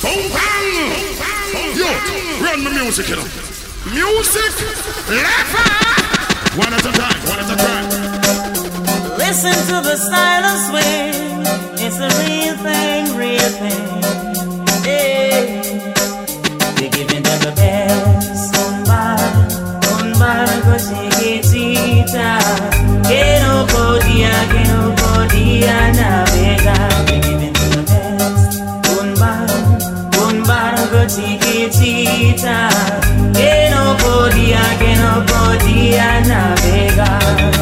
Boom bang! Yo, run the music, you know. Music, left One at a time, one at a time. Listen to the of swing. It's a real thing, real thing. Yeah. We're giving them the best. Umba, umba, cosita. Que no podía, que no podía navegar. Cosita. Que no podía, que no podía navegar.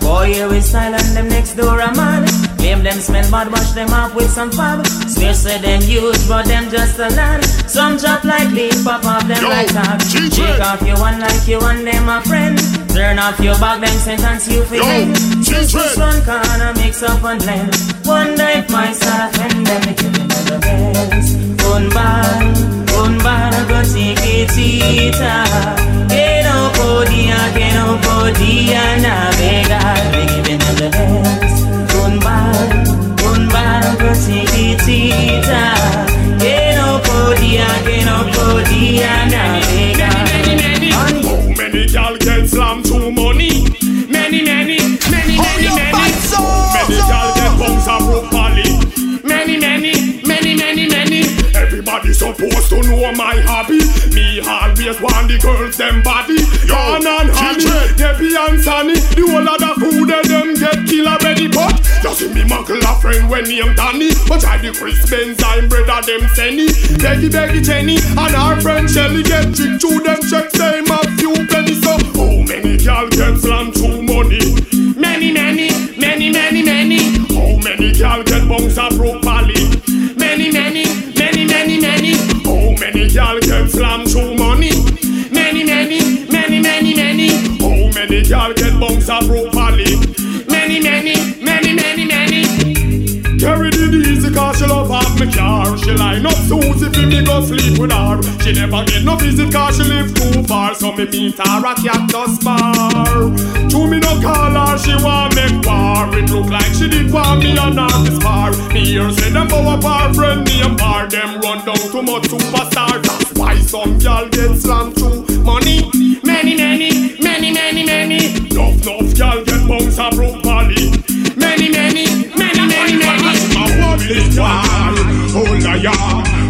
Boy, here is silent, them next door a man. Claim them smell bad, wash them off with some fab. Swear say them huge, but them just a land. Some drop like leaf, pop off them Yo, like tag. Take off your one like you and them a friend. Turn off your back, them sentence you for. G-Dread. Just one corner, mix up and blend. Wonder if myself and them they give me the best. Un bar, un bar, go chiquitita. Que no podía, que no podía navegar. Un bar, un bar, go chiquitita. Que no podía, que no podía navegar. Supposed to know my hobby. Me always want the girls them body. Yarn oh, and honey, Debbie and Sunny. The whole of the food and them get kill already. But just see me muggle a friend when name Danny. But I the Chris Benz, I'm brother them Senny. Becky, Becky, Jenny, and our friend Shelly get tricked through them check same a few pennies. So how many gal get slammed through money? Many, many, many, many, many. How many gal get bungs and broke many gal get slammed through money? Many, many, many, many, many. How many gal get and broke Polly? Many, many, many, many, many. Carry it easy cause she love half me car She line up Susie for me go sleep with her. She never get no visit cause she live too far. So me meet her a cactus bar. To me no call her she want make war. It look like she did want me on this bar Me hear say them go up her friend name bar. Them run down too much superstar. That's why some y'all get slammed through money Many, many, many, many, many. Enough, enough y'all get bounced and broke Polly Many, many, many, many, many. My word is why Oh la ya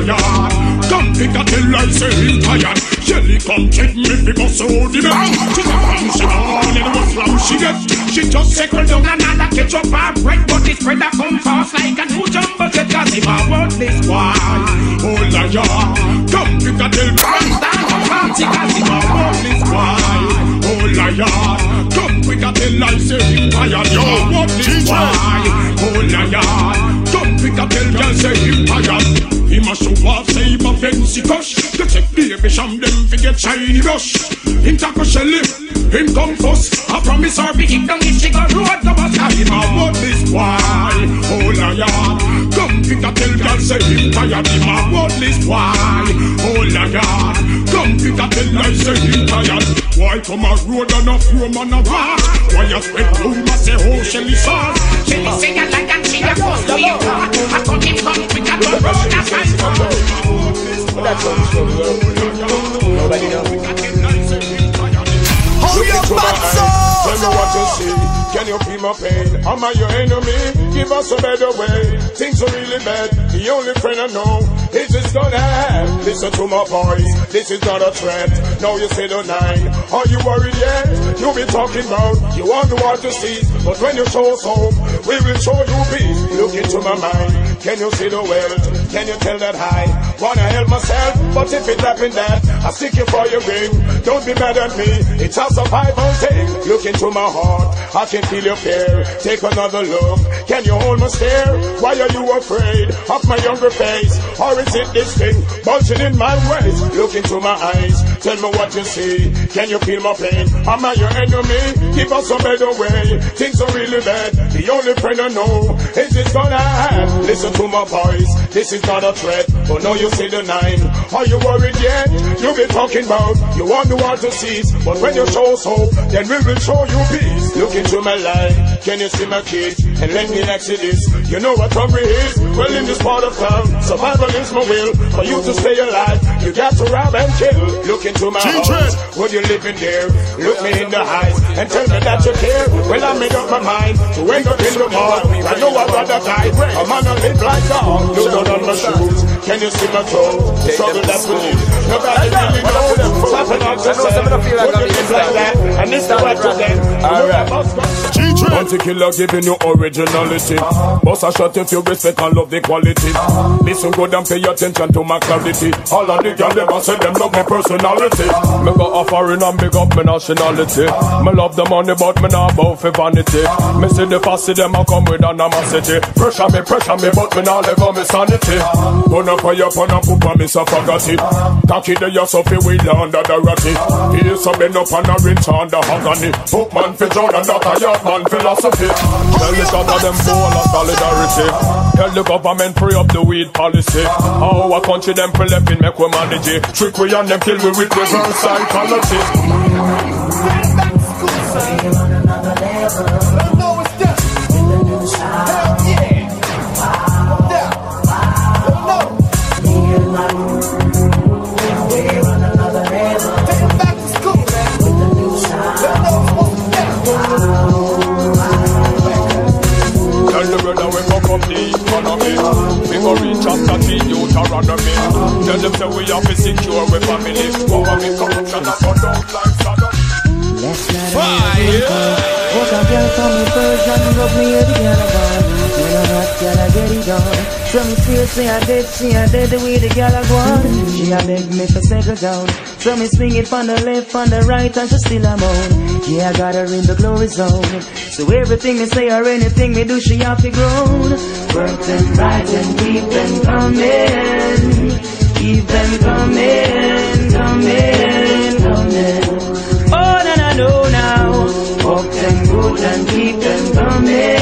La Come pick a till I say him fire Shelly come check me bust out the bang She a bang she all in what slam she get? She just circle down another catch up her bread But the spread a come fast like a new jumbo jet Cause him a word is why Oh ya. Come pick a till bang down a party Cause him a word is why Oh ya. Come quick and tell I say him tired Yo, what is why? Oh liar And tell girl say him tired He must show off say him a fancy cush To check baby sham them fi get shiny rush Him tackle Shelly Him come first I promise her be kick down if she go road go bust Him a what is why? Oh liar Come and tell girl say him tired Him a what is why? Oh liar Come and tell I say him tired Why come a road and a room and a walk? Why you spread rumors say oh Shelly sauce? She be Nobody knows. Hold your me what you see. Can you feel my pain? Am I your enemy? Give us a better way. Things are really bad. The only friend I know is this gonna end. Listen to my voice. This is not a threat. Now you say the nine. Are you worried yet? You be talking about you want the world to see, but when you show us home, we will show you peace. Look into my mind. Can you see the wealth? Can you tell that I wanna help myself? But if it happen that I seek you for your ring, don't be mad at me. It's a survival thing. Look into my heart. I can feel your fear. Take another look. Can you hold my stare? Why are you afraid of my younger face? Or is it this thing bulging in my waist? Look into my eyes. Tell me what you see. Can you feel my pain? Am I your enemy? Give us a better way. Things are really bad. The only friend I know is this gonna end. Listen to my voice. This is not a threat. But now you see the nine. Are you worried yet? You be talking about you want the world to cease. But when you show hope, then we will show you peace. Look into my life. Can you see my kids? And let me ask you this, you know what hungry is? Well, in this part of town, survival is my will. For you to stay alive, you got to rob and kill. Look into my eyes, would you living there? Look me in the eyes and tell me that you care. Well, I made up my mind to end up in the mall. I know I'd rather die. I'm gonna live like dog. Look down on my shoes. Can you see my toe? Struggle that's with you. Nobody really knows. Slapping on yourself. Would you live like that? And this is what to them. Alright. Bounty killer giving you originality. Boss a shot if you respect and love the quality. Listen good and pay attention to my clarity. All of the girls a say them love my personality. Me go offering and big up my nationality. Me love the money but me not bout for vanity. Me see the fussy them a come with animosity. Pressure me, pressure me but me not let go me sanity. Gonna pay up on a poop and me so forgot it. Cocky the your so fi wheel under the ratty. He's a bend up and a rinse under agony. Hook man fi drown and not a yard man philosophy. Tell the top of them full of solidarity. Tell the government free up the weed policy. Our country them pre left in make we manage it. Trick we and them kill we with reverse psychology. Tell the Deuteronomy. Tell them say we have to secure we family. Power me corruption and burn down like Saddam. Fire! What a girl from me Persian rub me head girl I get it on So me still say I dead, see I dead the way the girl a gone She a beg me to settle down. So me swing it from the left, from the right and she still a moan. Yeah I got her in the glory zone. So everything me say or anything me do she have to groan. Work them right and keep them coming. Keep them coming, coming, coming. Oh, na na no now. Walk them good and keep them coming.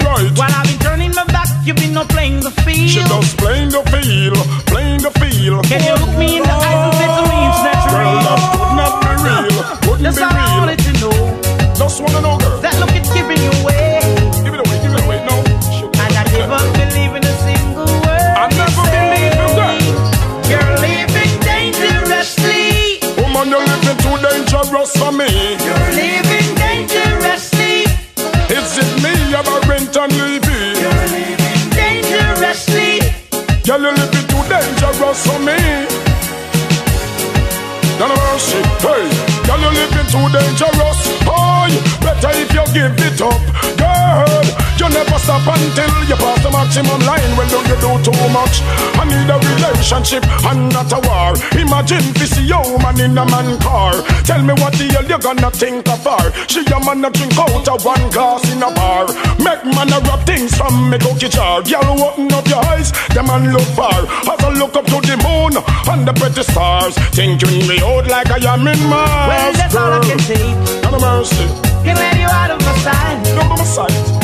No hey. Girl, you living too dangerous. Oh, better if you give it up, girl. You never stop until you pass the maximum line. Well, don't you do too much? I need a relationship and not a war. Imagine this young man in a man car. Tell me what the hell you gonna think of her? She a man a drink out of one glass in a bar. Make man a rub things from me cookie jar. Girl, open up your eyes, the man look far. As I look up to the moon and the pretty stars, thinking me out like I am in Mars. Well, that's all I can take. Not a mercy, Can let you out of my sight. no my sight.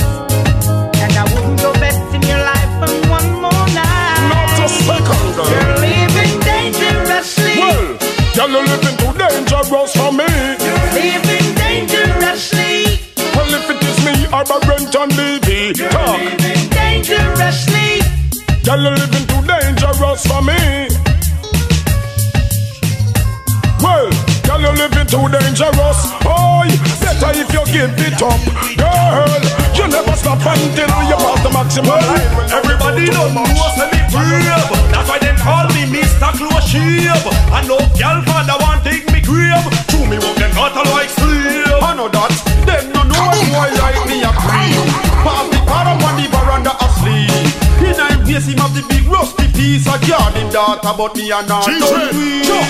Too dangerous for me. You're living dangerously. Well, yellow living too dangerous for me. Living dangerously. Well, if it is me, I'm a rent and Levy. You're living dangerously. Girl, you living too dangerous for me. Well, girl, you living too dangerous. Oh, better if you give it up, girl. Never stop until you pass the maximum Everybody know me was me brave. That's why they call me Mr. Close Shave. I know girl father want take me grave. To me walk them not like slave. I know that. Them no know why like me a cream. Pass the para on the veranda asleep. In I'm face him have the big rusty piece of yard him daughter but me a not done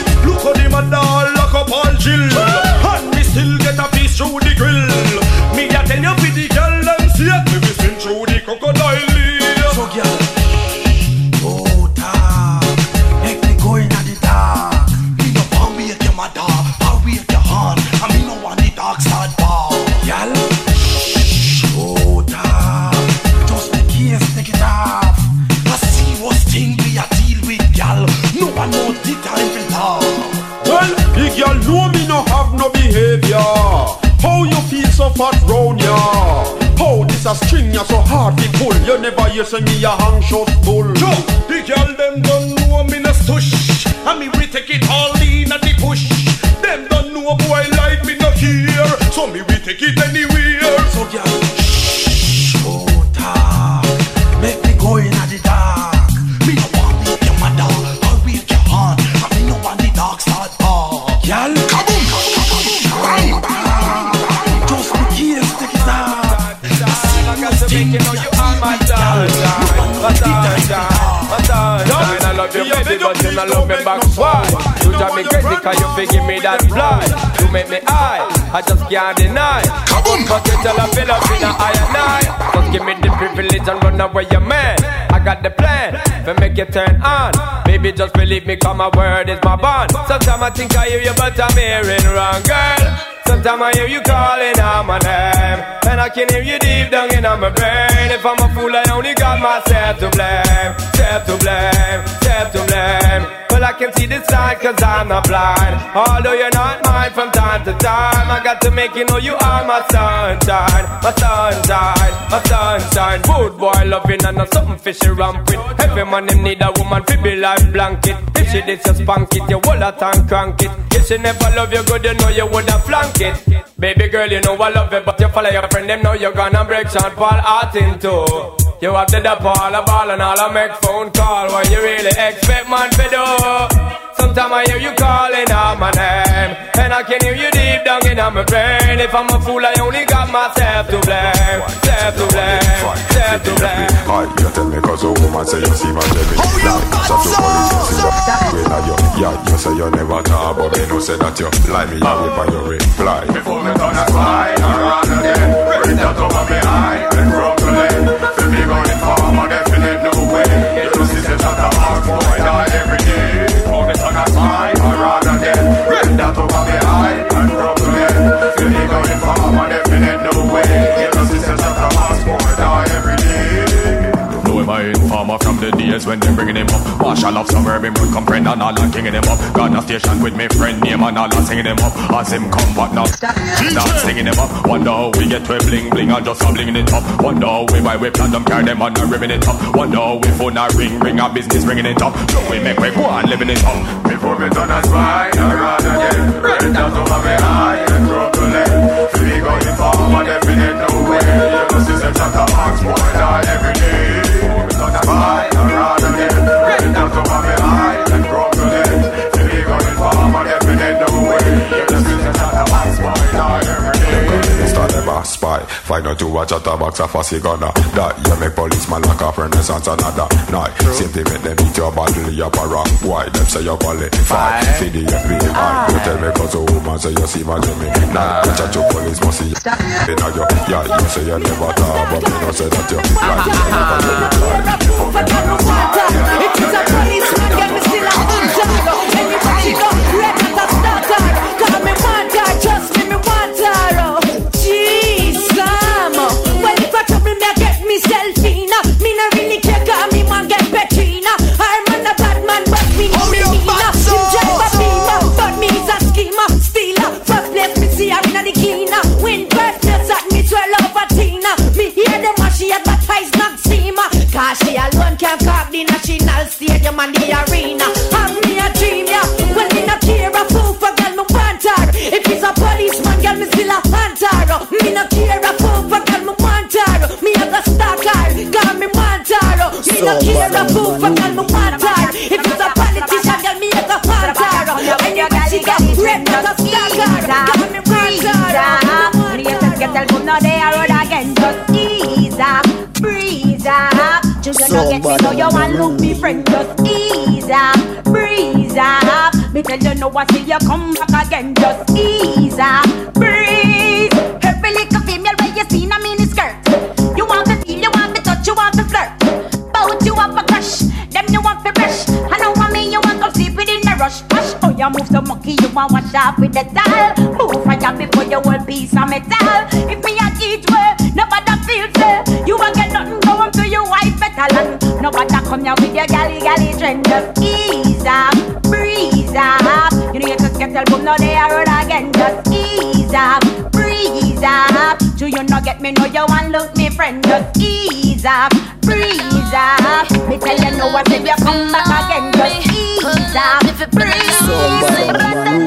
me we take it anywhere. So girl, shh, oh talk. Make me go in at the dark. Me no want beat your mother or wake your heart. And me no want the dark start talk. Girl, kaboom, kaboom, kaboom. Just me case take it out. I got to make you know you are my sunshine, my sunshine, my sunshine. I love you, baby, but you don't love me back. Why? You drive me crazy 'cause you feel give me that fly. You make me high, I just can't deny. But you tell a up in a higher night. Just give me the privilege and run away, your man. I got the plan to make you turn on. Baby, just believe me, cause my word is my bond. Sometimes I think I hear you, but I'm hearing wrong, girl. Sometimes I hear you calling out my name And I can hear you deep down in my brain If I'm a fool I only got myself to blame Self to blame, self to blame Well I can see the sign cause I'm not blind. Although you're not mine from time to time I got to make you know you are my sunshine My sunshine, my sunshine. Good boy loving and not something fishy rampant. Every man him need a woman fi be like blanket. If she did just spank it, you hold that and crank it. If she never love you good, you know you woulda flank it. Baby girl, you know I love you, But you follow your friend, them know you're gonna break Sean Paul heart in two You have the Paul, a ball and all I make phone call What you really expect man to do. Sometimes I hear you calling out my name And I can hear you deep down in my brain. If I'm a fool, I only got myself to blame Self to blame, self to blame. Hi, you tell me cause a woman say you see my jelly Like, shut to police, you see the When I you, yeah, you say you never talk But me no say that you lie me, you whip and you reply. Before me turn a slide around again Bring that over me eye and rub the leg from the when they bringing him up. Marshal of suburban would comprehend and all and kinging him up. Got a station with me friend name and all and singing him up. As him come but now stop singing him up. Wonder how we get to a bling bling and just a blinging it up. Wonder how we buy we plan them carry them and a ribbing it up. Wonder how we phone a ring ring a business ringing it up. So we make we go on living it up. Before me turn a slide around again Bring that over me eye and rub the leg Feel me going farm a definite no way You know see say shut a mark boy die every day Before me turn a slide around again Bring that over me eye and rub the leg Feel me going farm a definite no way. You know see say shut a mark boy die every day Start never spy Find out you watch at a box of fussy gonna Die, you make policeman lock up renaissance another night. Same thing make them beat your bottle, you up a wrong Why, them say you qualify For the FBI You tell me cause a woman say you see my Jimmy Nah, you chat your police must see you know you, yeah, you say you never talk But me no say that you Right, you never do reply If it's a policeman, get me still a hunter. Anybody Cause she alone can carve the national stadium and the arena. You I see you come back again. Just ease up, breeze. Every little female where you see in a mini skirt. You want to feel, you want to touch, you want to flirt. Bout you up a crush, them you want to brush. I know what me you want to sleep within the rush. Push, oh you move so monkey, you want wash off with the towel. Move fire before you whole piece of metal. If me a teach well, nobody feels it. You won't get nothing going to your wife better. Nobody come here with your galley galley trend. Just ease little boom, now they are road again. Just ease up, breeze up. Do you not get me? No, you want look me friend. Just ease up, breeze up. Me tell you no, what if you come back again? Just ease up, breeze up.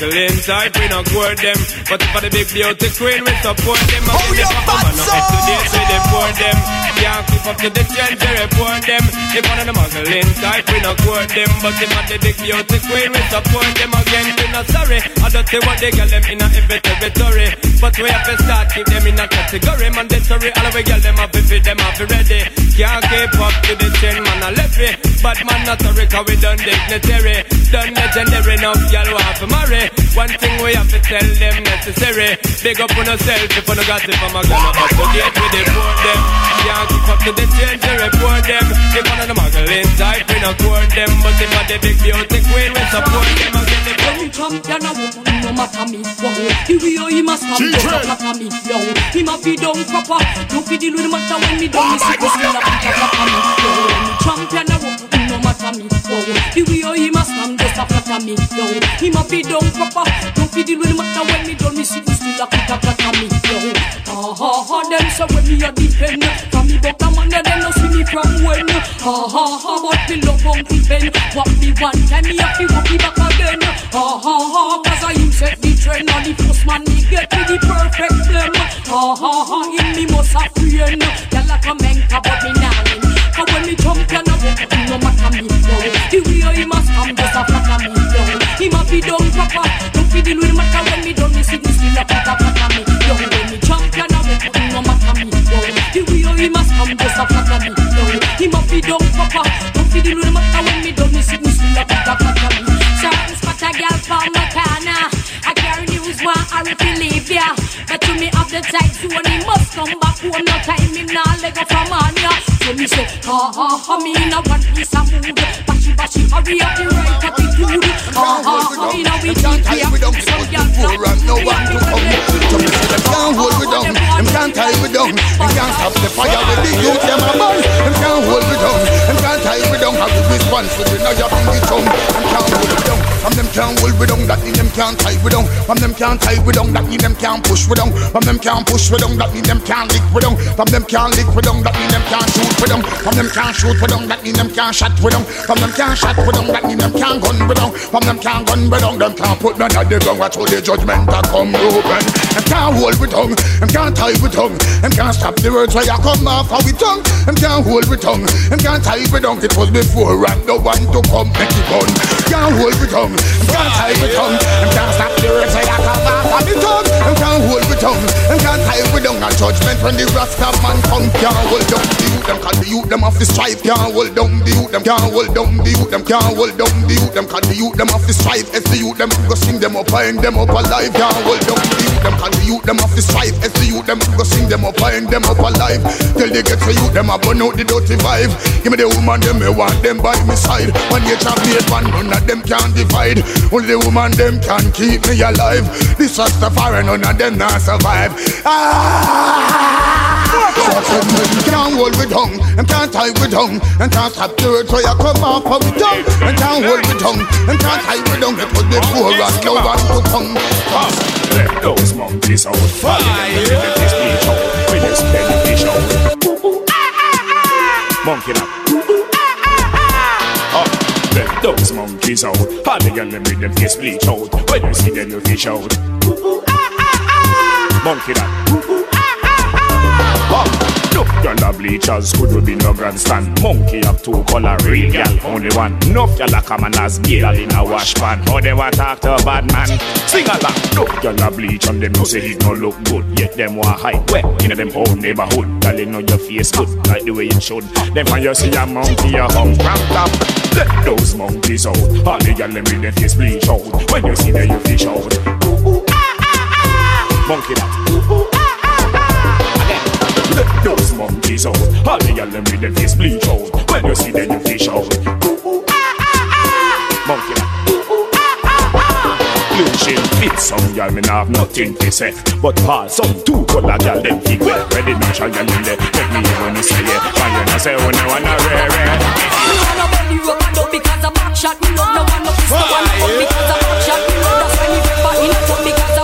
one of the muggle inside, we not court them. But for the big beauty queen, we support them. And oh, if a woman not up to date, we deport them. Can't keep up to the trend, we report them. If one of the muggle inside, we not court them. But if for the big beauty queen, we support them again. We not sorry. I don't see what they get them in a every territory. But we have to start keep them in a category. Mandatory, all of we get them up if them up ready. Can't keep up to the trend, man, I left it. But man, not sorry, cause we done dignitary. Done legendary, now y'all want to marry. One thing we have to tell them necessary. Big up on yourself if you no got it from a gun up to date with the poor them. Can't keep up to the change to report them. If one of the muggle inside, we not court them. But if I the big beauty queen, we support them again. The Any champion a woman, no matter me. Wow, the way he must come, no matter me. Yo, he must be down proper. No fi deal with the matter when me done, me see the still a picture for me. Yo, any champion a woman, no matter me. Wow, the way he must come, just a flatter me. Yo, he must be down proper. No fi deal with matter when me done, me see the still a picture for me. Yo, ha ha ha, them so when me a depend. From me but a man, them no see me from when. Ha ha ha, but me love Uncle Ben. What me one time, me have to walk me back again. Ha ha ha, cause I him set the trend. And the first man me get me the perfect blem. Ha ha ha, him me must have friend. Y'all like a menka, but me win. And when me jump, you know, no matter me, no. The way he must come, just a flatter me, no. He must be done proper. Don't fi deal with matter when me done, me see me still a flatter, flatter me, no. When me jump, you know, no matter me, no. The way he must come, just a flatter me, no. He must be done proper. Don't fi deal with matter when me done, me see me still a flatter, flatter me. Certain spot a girl from my corner. I carry news one I leave ya. But to me of the tight so he must come back home. No time him now leg up from ya. So me say, ha ha ha, me in a one piece of mood. Bashy bashy, hurry up the right attitude. Ha ha ha, me now we deep here. Some girl poor and no one to come. Say them can't hold me down, them can't tie me down, them can't stop the fire with the youth them a burn. Them can't hold me down, them can't tie me down. Have the the now you bring it home. Them can't hold me down, from them can't hold me down. That mean them can't tie me down. From them can't tie me down. That mean them can't push me down. From them can't push me down. That mean them can't lick me down. From them can't lick me down. That mean them can't shoot me down. From them can't shoot me down. That mean them can't shot me down. From them can't shot me down. That mean them can't gun me down. From them can't gun me down. Them can't put none of the gun. Watch how the judgment a come open. Them can't hold me down. Them can't tie me down. Them can't stop the words where you come off of we tongue. Them can't hold me tongue. Them can't tie me down. It was before and the one to come make it gun. Can't hold me tongue. Them can't tie me tongue. Them can't stop the words you come off of me tongue. Them can't hold me tongue. Them can't tie me down. A judgment when the Rasta man come. Can't hold down the youth. Them call the youth them off the strife. Can't hold down the youth. Them can't hold down the youth. Them can't hold down the youth. Them call the youth them off the strife. As the youth them go sing them up and them up alive. Can't hold down the youth. Them call the youth them off the strife. As the youth them go sing them up and them up alive. Till they get to youth them a burn out the dirty vibe. Give me the woman them me want them by my side. When you chop made one none of them can divide. Only the woman them can keep me alive. This fire none of them not survive. Ah! So them can't hold me down, them can't tie me down, them can't stop the words where you come off of me tongue. Them can't hold me down, them can't tie me down. It was before and no one to come. Let those monkeys out. Fire. Let this be show. With this beneficial. Monkey now. Oh, Let those monkeys out. The girl them with them face bleach out. When you see them, you fish out. Monkey now. Oh, no, a bleachers could be no grandstand. Monkey have two color, real girl only one. No a come and as girl in a wash pan. How they want talk to a bad man? Sing along. No a bleach and them no say it no look good. Yet them want hide where in them own neighborhood. You know your face good like the way it should. Then when you see a monkey, you hung cramped up. Let those monkeys out. All the girl them with their face bleach out. When you see them, you fish out. Ooh ah ah ah. Monkey that. Let those out. All the gyal them with them face bleach out. When you see them, you fish out. Monkey. Shell fit some gyal me have nothing to say. But pass some two color gyal them fit well. Ready natural gyal in there. Make me when you say yeah. Why you not say when you wanna rare rare? Me wanna belly rub and up because a back shot me love. No one no kiss, no one no hug because a back shot me love. That's why me prefer in a tub because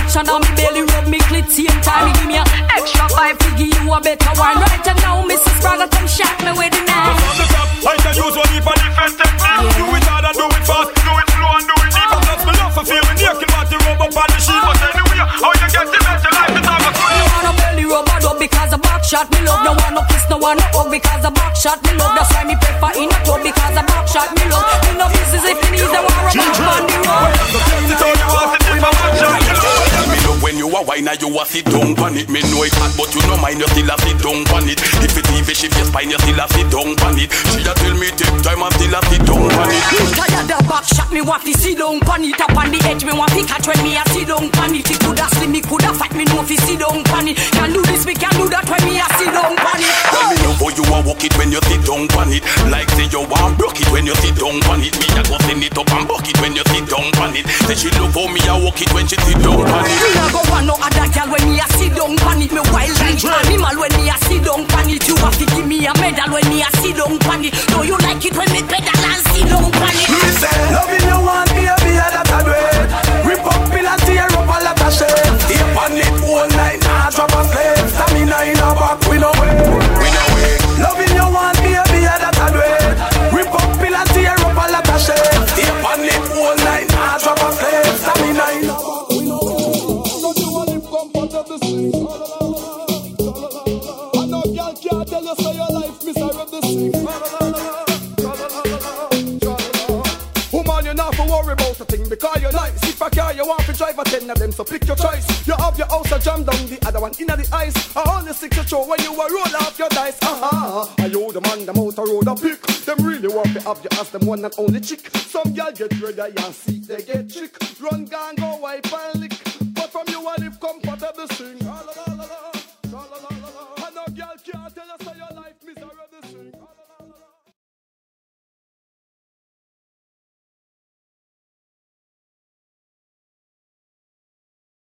behind you can reach and on me belly rub me clit same time me give me a extra five to give you a better wine right and now Mrs. Brother come shot me with the knife. From the top, I can use one for different technique. Do it hard and do it fast, do it slow and do it deep. Plus me love for feel me naked, but you rub up on the sheet. But anyway, how you get the better life is all a Me wanna belly rub and up because a back shot me love. No one no kiss, no one no hug because a back shot me love. That's why me prefer in a club because a back shot me love. Me no business if you need want rub up on the road. A wine and you a sit down on it. Me know it hot, but you no mind you still a sit down on it. If it even shift your spine, you still a sit down on it. She a tell me take time and still a sit down on it. Tired the back shot me want to sit down pan it up on the edge me want to catch when me a sit down pan it. It coulda slim, me coulda fat, me know fi sit down pan it. Can do this, we can do that when me a sit down pan it. Tell me how you a walk it when you sit down on it. Like say you want broke it when you sit down on it. Me a go send it up and buck it when you sit down on it. Say she love how me a walk it when she sit down on it. Me a go want no other girl when me a sit down pan it. Me wild like animal when me a sit down pan it. You have to give me a medal when me a sit down pan it. Know you like it when me pedal and sit down pan it. Me say, loving you want me a be a that I do it. Rip up pill and tear up a lot of shit. If on it all night, nah drop a slave. Stamina in a back, I know girl can't tell you so your life miserable sing. Woman, you not to worry about a thing because you're nice. If a car you want to drive a ten of them, so pick your choice. You have your house a jam down, the other one inna the ice. I only six a show when you a roll off your dice. Aha, I you the man, the motor road a pick. Them really want to have you as them one and only chick. Some girl get ready and see they get chick. Run, gang, go wipe